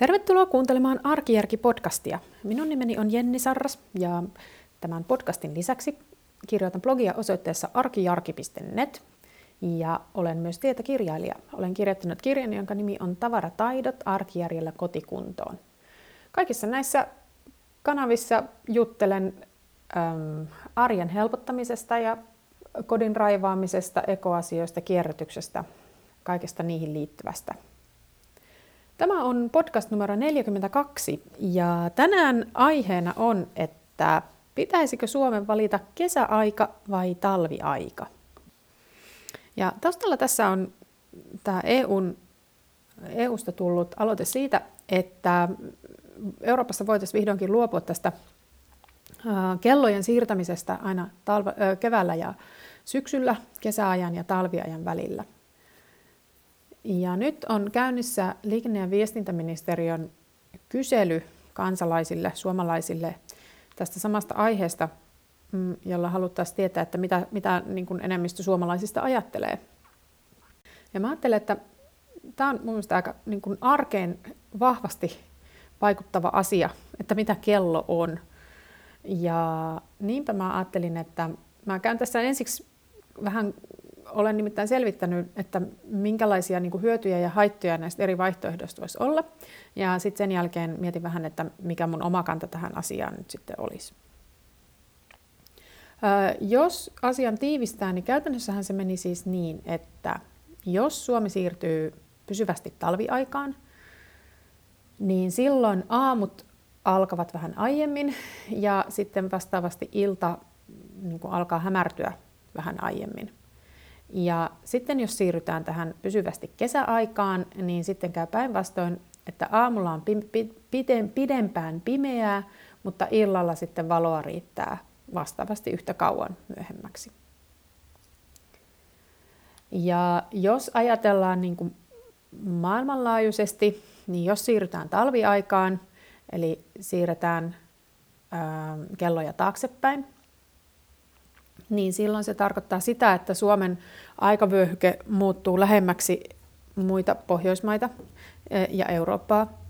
Tervetuloa kuuntelemaan Arkijärki-podcastia. Minun nimeni on Jenni Sarras ja tämän podcastin lisäksi kirjoitan blogia osoitteessa arkijarki.net ja olen myös tietokirjailija. Olen kirjoittanut kirjan, jonka nimi on Tavarataidot arkijärjellä kotikuntoon. Kaikissa näissä kanavissa juttelen äm, arjen helpottamisesta ja kodin raivaamisesta, ekoasioista, kierrätyksestä, kaikesta niihin liittyvästä. Tämä on podcast numero 42 ja tänään aiheena on, että pitäisikö Suomen valita kesäaika vai talviaika? Ja taustalla tässä on tämä EUn, EUsta tullut aloite siitä, että Euroopassa voitaisiin vihdoinkin luopua tästä kellojen siirtämisestä aina talve, keväällä ja syksyllä, kesäajan ja talviajan välillä. Ja nyt on käynnissä liikenne- ja viestintäministeriön kysely kansalaisille, suomalaisille tästä samasta aiheesta, mm, jolla haluttaisiin tietää, että mitä, mitä niin kuin enemmistö suomalaisista ajattelee. Ja mä ajattelen, että tämä on mun mielestä aika niin kuin arkeen vahvasti vaikuttava asia, että mitä kello on. Ja niinpä mä ajattelin, että mä käyn tässä ensiksi vähän, olen nimittäin selvittänyt, että minkälaisia niin kuin hyötyjä ja haittoja näistä eri vaihtoehdoista voisi olla. Ja sitten sen jälkeen mietin vähän, että mikä mun oma kanta tähän asiaan nyt sitten olisi. jos asian tiivistää, niin käytännössähän se meni siis niin, että jos Suomi siirtyy pysyvästi talviaikaan, niin silloin aamut alkavat vähän aiemmin ja sitten vastaavasti ilta niin kuin alkaa hämärtyä vähän aiemmin. Ja sitten jos siirrytään tähän pysyvästi kesäaikaan, niin sitten käy päinvastoin, että aamulla on pidempään pimeää, mutta illalla sitten valoa riittää vastaavasti yhtä kauan myöhemmäksi. Ja jos ajatellaan niin kuin maailmanlaajuisesti, niin jos siirrytään talviaikaan, eli siirretään ää, kelloja taaksepäin, niin silloin se tarkoittaa sitä, että Suomen aikavyöhyke muuttuu lähemmäksi muita Pohjoismaita ja Eurooppaa.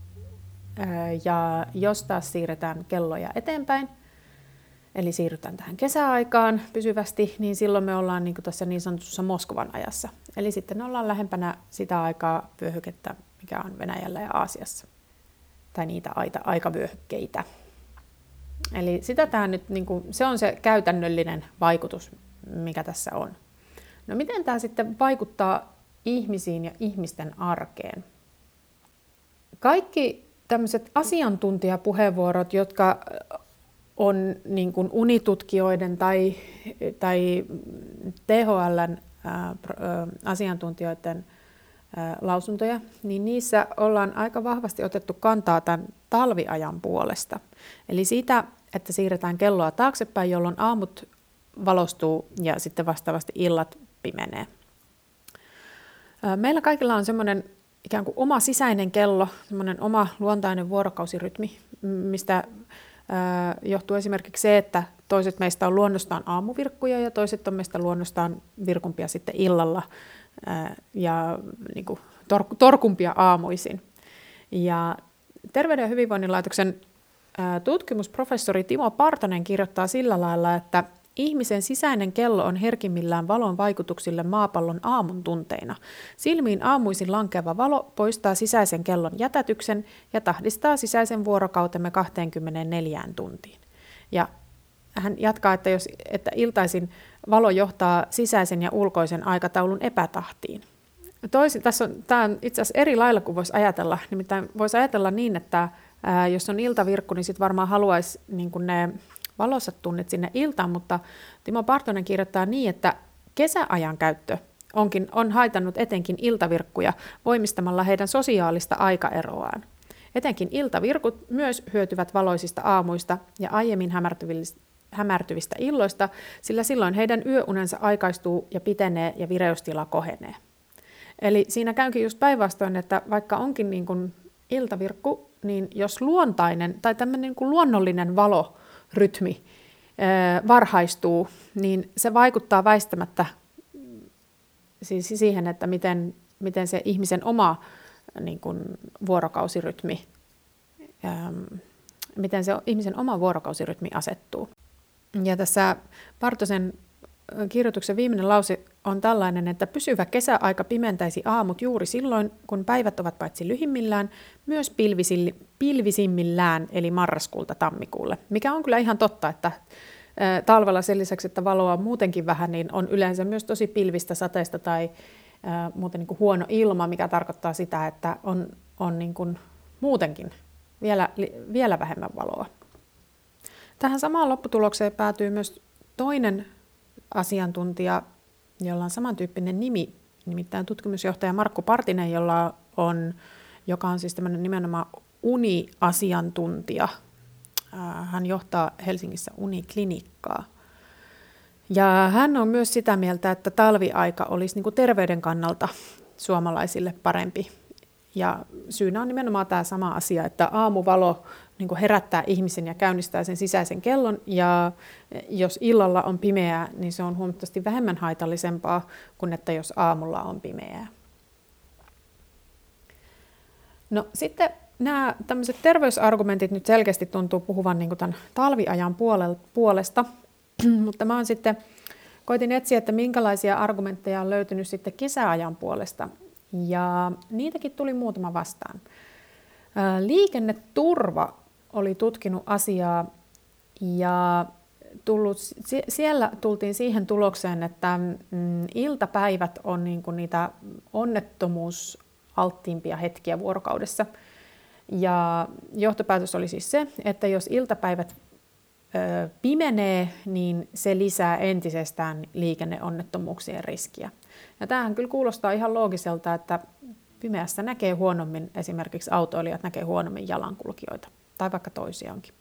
Ja jos taas siirretään kelloja eteenpäin, eli siirrytään tähän kesäaikaan pysyvästi, niin silloin me ollaan niin tässä niin sanotussa Moskovan ajassa. Eli sitten ollaan lähempänä sitä aikaa vyöhykettä, mikä on Venäjällä ja Aasiassa. Tai niitä aita, aikavyöhykkeitä. Eli sitä tämä nyt, niin kuin, se on se käytännöllinen vaikutus, mikä tässä on. No miten tämä sitten vaikuttaa ihmisiin ja ihmisten arkeen? Kaikki tämmöiset asiantuntijapuheenvuorot, jotka on niin kuin unitutkijoiden tai, tai THLn asiantuntijoiden lausuntoja, niin niissä ollaan aika vahvasti otettu kantaa tämän talviajan puolesta. Eli siitä, että siirretään kelloa taaksepäin, jolloin aamut valostuu ja sitten vastaavasti illat pimenee. Meillä kaikilla on semmoinen ikään kuin oma sisäinen kello, semmoinen oma luontainen vuorokausirytmi, mistä johtuu esimerkiksi se, että toiset meistä on luonnostaan aamuvirkkuja ja toiset on meistä luonnostaan virkumpia sitten illalla ja niin kuin torkumpia aamuisin. Ja Terveyden ja hyvinvoinnin laitoksen tutkimusprofessori Timo Partonen kirjoittaa sillä lailla, että Ihmisen sisäinen kello on herkimmillään valon vaikutuksille maapallon aamun tunteina. Silmiin aamuisin lankeava valo poistaa sisäisen kellon jätätyksen ja tahdistaa sisäisen vuorokautemme 24 tuntiin. Ja hän jatkaa, että, jos, että iltaisin valo johtaa sisäisen ja ulkoisen aikataulun epätahtiin. Toisin, tässä on, tämä on itse asiassa eri lailla kuin voisi ajatella. Nimittäin voisi ajatella niin, että ää, jos on iltavirkku, niin sitten varmaan haluaisi niin ne valossat tunnit sinne iltaan, mutta Timo Partonen kirjoittaa niin, että kesäajan käyttö onkin, on haitannut etenkin iltavirkkuja voimistamalla heidän sosiaalista aikaeroaan. Etenkin iltavirkut myös hyötyvät valoisista aamuista ja aiemmin hämärtyvistä illoista, sillä silloin heidän yöunensa aikaistuu ja pitenee ja vireystila kohenee. Eli siinä käykin just päinvastoin, että vaikka onkin niin kuin iltavirkku, niin jos luontainen tai tämmöinen niin kuin luonnollinen valorytmi varhaistuu, niin se vaikuttaa väistämättä siis siihen, että miten, miten se ihmisen oma niin kuin vuorokausirytmi miten se ihmisen oma vuorokausirytmi asettuu. Ja tässä Partosen kirjoituksen viimeinen lause on tällainen, että pysyvä kesäaika pimentäisi aamut juuri silloin, kun päivät ovat paitsi lyhimmillään, myös pilvisimmillään, eli marraskuulta tammikuulle. Mikä on kyllä ihan totta, että talvella sen lisäksi, että valoa on muutenkin vähän, niin on yleensä myös tosi pilvistä sateista tai muuten niin kuin huono ilma, mikä tarkoittaa sitä, että on, on niin kuin muutenkin vielä, vielä vähemmän valoa. Tähän samaan lopputulokseen päätyy myös toinen asiantuntija, jolla on samantyyppinen nimi, nimittäin tutkimusjohtaja Markku Partinen, jolla on, joka on siis tämmöinen nimenomaan uni-asiantuntija. Hän johtaa Helsingissä uniklinikkaa. Ja hän on myös sitä mieltä, että talviaika olisi niin kuin terveyden kannalta suomalaisille parempi. Ja syynä on nimenomaan tämä sama asia, että aamuvalo niin herättää ihmisen ja käynnistää sen sisäisen kellon, ja jos illalla on pimeää, niin se on huomattavasti vähemmän haitallisempaa kuin että jos aamulla on pimeää. No sitten nämä tämmöiset terveysargumentit nyt selkeästi tuntuu puhuvan niin tämän talviajan puolesta, mutta mä oon sitten koitin etsiä, että minkälaisia argumentteja on löytynyt sitten kesäajan puolesta, ja niitäkin tuli muutama vastaan. Liikenneturva oli tutkinut asiaa ja tullut, siellä tultiin siihen tulokseen, että mm, iltapäivät on niin kuin niitä onnettomuusalttiimpia hetkiä vuorokaudessa. Ja johtopäätös oli siis se, että jos iltapäivät pimenee, niin se lisää entisestään liikenneonnettomuuksien riskiä. Ja tämähän kyllä kuulostaa ihan loogiselta, että pimeässä näkee huonommin, esimerkiksi autoilijat näkee huonommin jalankulkijoita tai vaikka toisiaankin.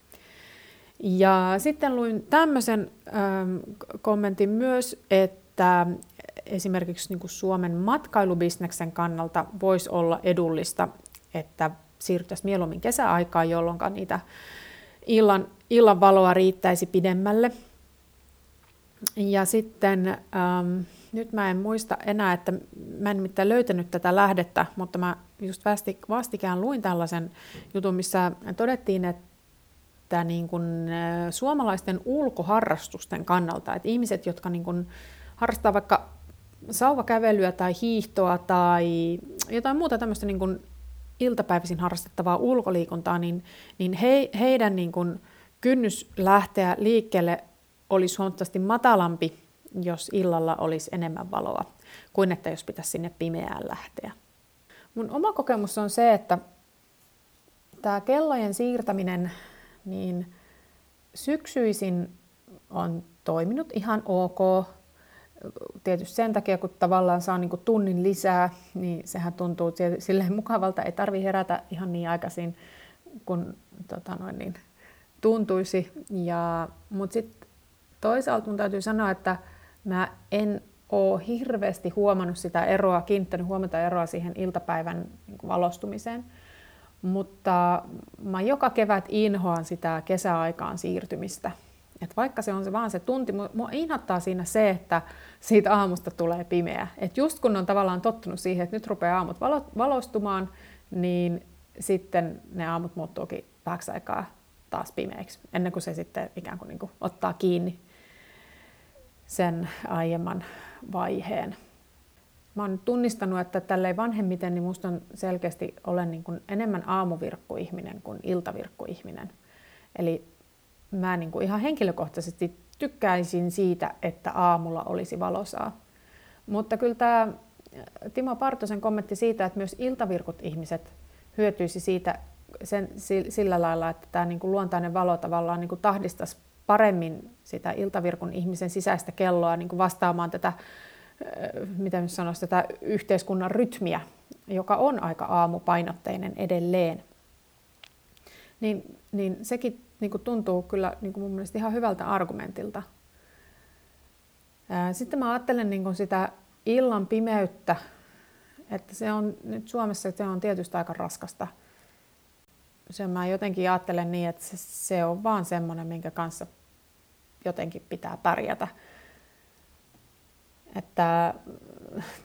Ja sitten luin tämmöisen ähm, kommentin myös, että esimerkiksi niin kuin Suomen matkailubisneksen kannalta voisi olla edullista, että siirryttäisiin mieluummin kesäaikaan, jolloin niitä illan, illan valoa riittäisi pidemmälle. Ja sitten, ähm, nyt mä en muista enää, että mä en nimittäin löytänyt tätä lähdettä, mutta mä just vastikään luin tällaisen jutun, missä todettiin, että niin kun, äh, suomalaisten ulkoharrastusten kannalta, että ihmiset, jotka niin kun harrastaa vaikka sauvakävelyä tai hiihtoa tai jotain muuta tämmöistä niin kun iltapäivisin harrastettavaa ulkoliikuntaa, niin, niin he, heidän niin kun kynnys lähteä liikkeelle olisi huomattavasti matalampi, jos illalla olisi enemmän valoa, kuin että jos pitäisi sinne pimeään lähteä. Mun oma kokemus on se, että tämä kellojen siirtäminen niin syksyisin on toiminut ihan ok. Tietysti sen takia, kun tavallaan saa niin tunnin lisää, niin sehän tuntuu silleen mukavalta. Ei tarvi herätä ihan niin aikaisin, kun tota noin, niin, tuntuisi. Mutta sitten toisaalta mun täytyy sanoa, että mä en ole hirveästi huomannut sitä eroa, kiinnittänyt huomata eroa siihen iltapäivän niin valostumiseen. Mutta mä joka kevät inhoan sitä kesäaikaan siirtymistä. Et vaikka se on se vaan se tunti, mua inhottaa siinä se, että siitä aamusta tulee pimeä. Et just kun on tavallaan tottunut siihen, että nyt rupeaa aamut valo, valostumaan, niin sitten ne aamut muuttuukin vähäksi aikaa taas pimeäksi, ennen kuin se sitten ikään kuin, niin kuin ottaa kiinni sen aiemman vaiheen. Mä oon tunnistanut, että tälleen vanhemmiten niin musta on selkeästi olen niin kuin enemmän aamuvirkkuihminen kuin iltavirkkuihminen. Eli mä niin kuin ihan henkilökohtaisesti tykkäisin siitä, että aamulla olisi valosaa. Mutta kyllä tämä Timo Partosen kommentti siitä, että myös iltavirkut ihmiset hyötyisi siitä sen, sillä lailla, että tämä niin kuin luontainen valo tavallaan niin kuin tahdistaisi paremmin sitä iltavirkun ihmisen sisäistä kelloa niin kuin vastaamaan tätä, miten sanoisi, tätä yhteiskunnan rytmiä, joka on aika aamupainotteinen edelleen. Niin, niin sekin niin kuin tuntuu kyllä niin kuin mun mielestä ihan hyvältä argumentilta. Sitten mä ajattelen niin kuin sitä illan pimeyttä, että se on nyt Suomessa se on tietysti aika raskasta. Se mä jotenkin ajattelen niin, että se, se on vaan semmoinen, minkä kanssa jotenkin pitää pärjätä. Että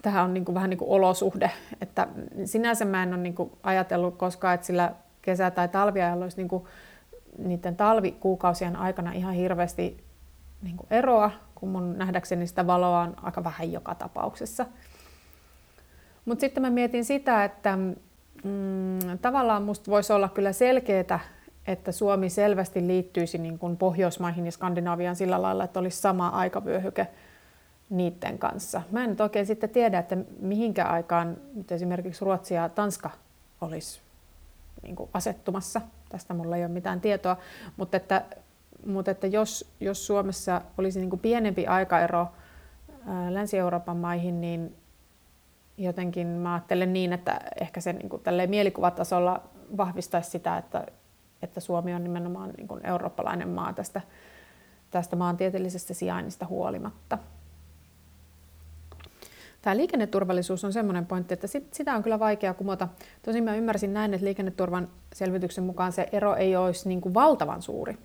tämä on niin kuin vähän niin kuin olosuhde. Että sinänsä mä en ole niin kuin ajatellut koskaan, että sillä kesä- tai talviajalla olisi niin kuin, niiden talvikuukausien aikana ihan hirveästi niin kuin eroa, kun mun nähdäkseni sitä valoa on aika vähän joka tapauksessa. Mutta sitten mä mietin sitä, että mm, tavallaan musta voisi olla kyllä selkeää, että Suomi selvästi liittyisi niin kuin Pohjoismaihin ja Skandinaviaan sillä lailla, että olisi sama aikavyöhyke niiden kanssa. Mä en nyt oikein sitten tiedä, että mihinkä aikaan nyt esimerkiksi Ruotsi ja Tanska olisi niin kuin asettumassa. Tästä mulla ei ole mitään tietoa, mutta että, mutta että jos, jos Suomessa olisi niin kuin pienempi aikaero Länsi-Euroopan maihin, niin jotenkin mä ajattelen niin, että ehkä se niin kuin mielikuvatasolla vahvistaisi sitä, että, että Suomi on nimenomaan niin kuin eurooppalainen maa tästä, tästä maantieteellisestä sijainnista huolimatta. Tämä liikenneturvallisuus on semmoinen pointti, että sit, sitä on kyllä vaikea kumota. Tosin mä ymmärsin näin, että liikenneturvan selvityksen mukaan se ero ei olisi niin kuin valtavan suuri.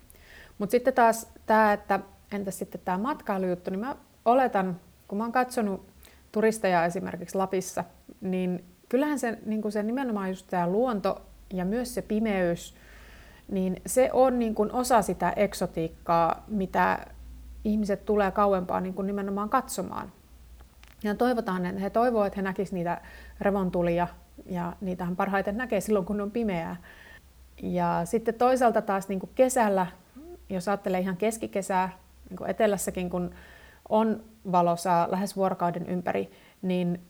Mutta sitten taas tämä, että entäs sitten tämä matkailujuttu, niin mä oletan, kun mä oon katsonut turisteja esimerkiksi Lapissa, niin kyllähän se, niin kuin se nimenomaan just tämä luonto ja myös se pimeys, niin se on niin kuin osa sitä eksotiikkaa, mitä ihmiset tulee kauempaa niin kuin nimenomaan katsomaan. Ja toivotaan, että he toivovat, että he näkisivät niitä revontulia, ja niitähän parhaiten näkee silloin, kun on pimeää. Ja sitten toisaalta taas niin kuin kesällä, jos ajattelee ihan keskikesää, niin kuin etelässäkin, kun on valosaa lähes vuorokauden ympäri, niin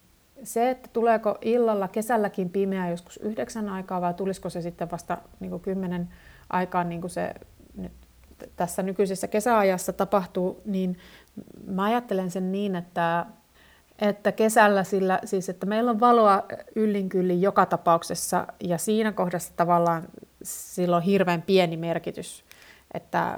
se, että tuleeko illalla kesälläkin pimeää joskus yhdeksän aikaa vai tulisiko se sitten vasta niin kuin kymmenen aikaan niin kuin se nyt tässä nykyisessä kesäajassa tapahtuu, niin mä ajattelen sen niin, että että kesällä sillä, siis että meillä on valoa yllin joka tapauksessa ja siinä kohdassa tavallaan sillä on hirveän pieni merkitys, että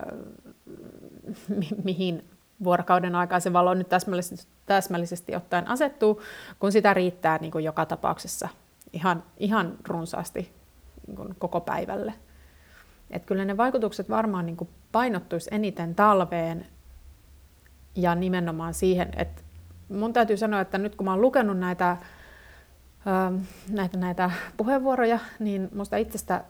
mi- mihin vuorokauden aikaan se valo nyt täsmällisesti, täsmällisesti ottaen asettuu, kun sitä riittää niin kuin joka tapauksessa ihan, ihan runsaasti niin kuin koko päivälle. Et kyllä ne vaikutukset varmaan niin painottuisi eniten talveen ja nimenomaan siihen, että mun täytyy sanoa, että nyt kun mä oon lukenut näitä, näitä, näitä puheenvuoroja, niin musta itsestä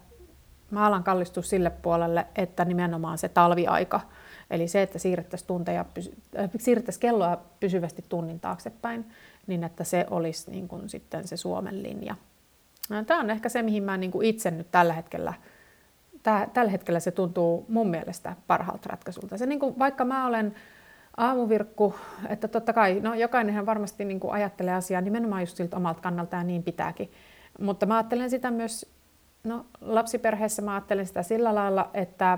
mä alan kallistua sille puolelle, että nimenomaan se talviaika, eli se, että siirrettäisiin, tunteja, äh, siirrettäisiin kelloa pysyvästi tunnin taaksepäin, niin että se olisi niin kuin sitten se Suomen linja. Tämä on ehkä se, mihin mä niin itse nyt tällä hetkellä, tällä hetkellä se tuntuu mun mielestä parhaalta ratkaisulta. Se, niin kuin, vaikka mä olen aamuvirkku, että totta kai, no jokainenhan varmasti niin kuin ajattelee asiaa nimenomaan just siltä omalta kannalta ja niin pitääkin. Mutta mä ajattelen sitä myös, no lapsiperheessä mä ajattelen sitä sillä lailla, että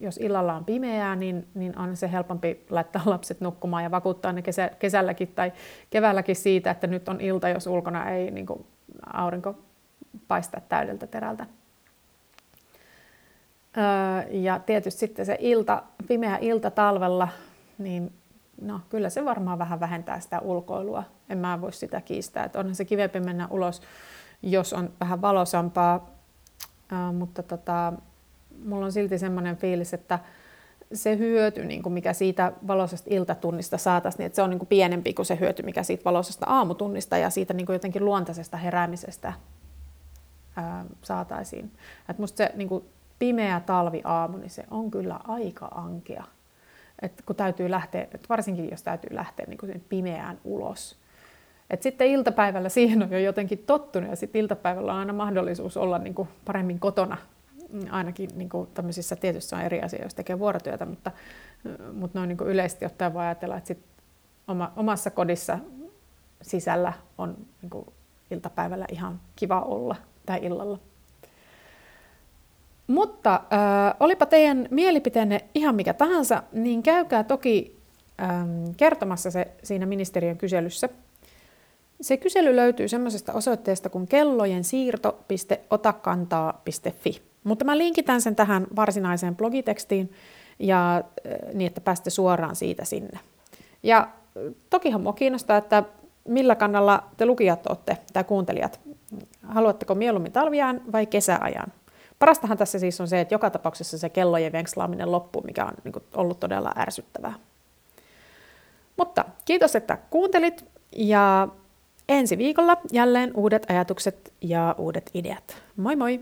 jos illalla on pimeää, niin, niin on se helpompi laittaa lapset nukkumaan ja vakuuttaa ne kesä, kesälläkin tai keväälläkin siitä, että nyt on ilta, jos ulkona ei niin kuin, aurinko paista täydeltä terältä. Ja tietysti sitten se ilta, pimeä ilta talvella, niin no, kyllä se varmaan vähän vähentää sitä ulkoilua. En mä voi sitä kiistää. Että onhan se kivempi mennä ulos, jos on vähän valosampaa. Mutta tota, mulla on silti semmoinen fiilis, että se hyöty, niin kuin mikä siitä valoisesta iltatunnista saataisiin, niin että se on niin kuin pienempi kuin se hyöty, mikä siitä valoisesta aamutunnista ja siitä niin kuin jotenkin luontaisesta heräämisestä ää, saataisiin. Et musta se niin kuin pimeä talviaamu, niin se on kyllä aika ankea että kun täytyy lähteä, että varsinkin jos täytyy lähteä niin kuin pimeään ulos. Et sitten iltapäivällä siihen on jo jotenkin tottunut ja sitten iltapäivällä on aina mahdollisuus olla niin kuin paremmin kotona. Ainakin niin kuin tämmöisissä tietysti on eri asia, jos tekee vuorotyötä, mutta, mutta noin niin kuin yleisesti ottaen voi ajatella, että sit oma, omassa kodissa sisällä on niin kuin iltapäivällä ihan kiva olla tai illalla. Mutta äh, olipa teidän mielipiteenne ihan mikä tahansa, niin käykää toki ähm, kertomassa se siinä ministeriön kyselyssä. Se kysely löytyy semmoisesta osoitteesta kuin kellojen siirto.otakantaa.fi. Mutta mä linkitän sen tähän varsinaiseen blogitekstiin ja äh, niin, että pääsette suoraan siitä sinne. Ja tokihan mua kiinnostaa, että millä kannalla te lukijat olette tai kuuntelijat. Haluatteko mieluummin talviaan vai kesäajan? Parastahan tässä siis on se, että joka tapauksessa se kellojen venkslaaminen loppuu, mikä on niin kuin, ollut todella ärsyttävää. Mutta kiitos, että kuuntelit ja ensi viikolla jälleen uudet ajatukset ja uudet ideat. Moi moi!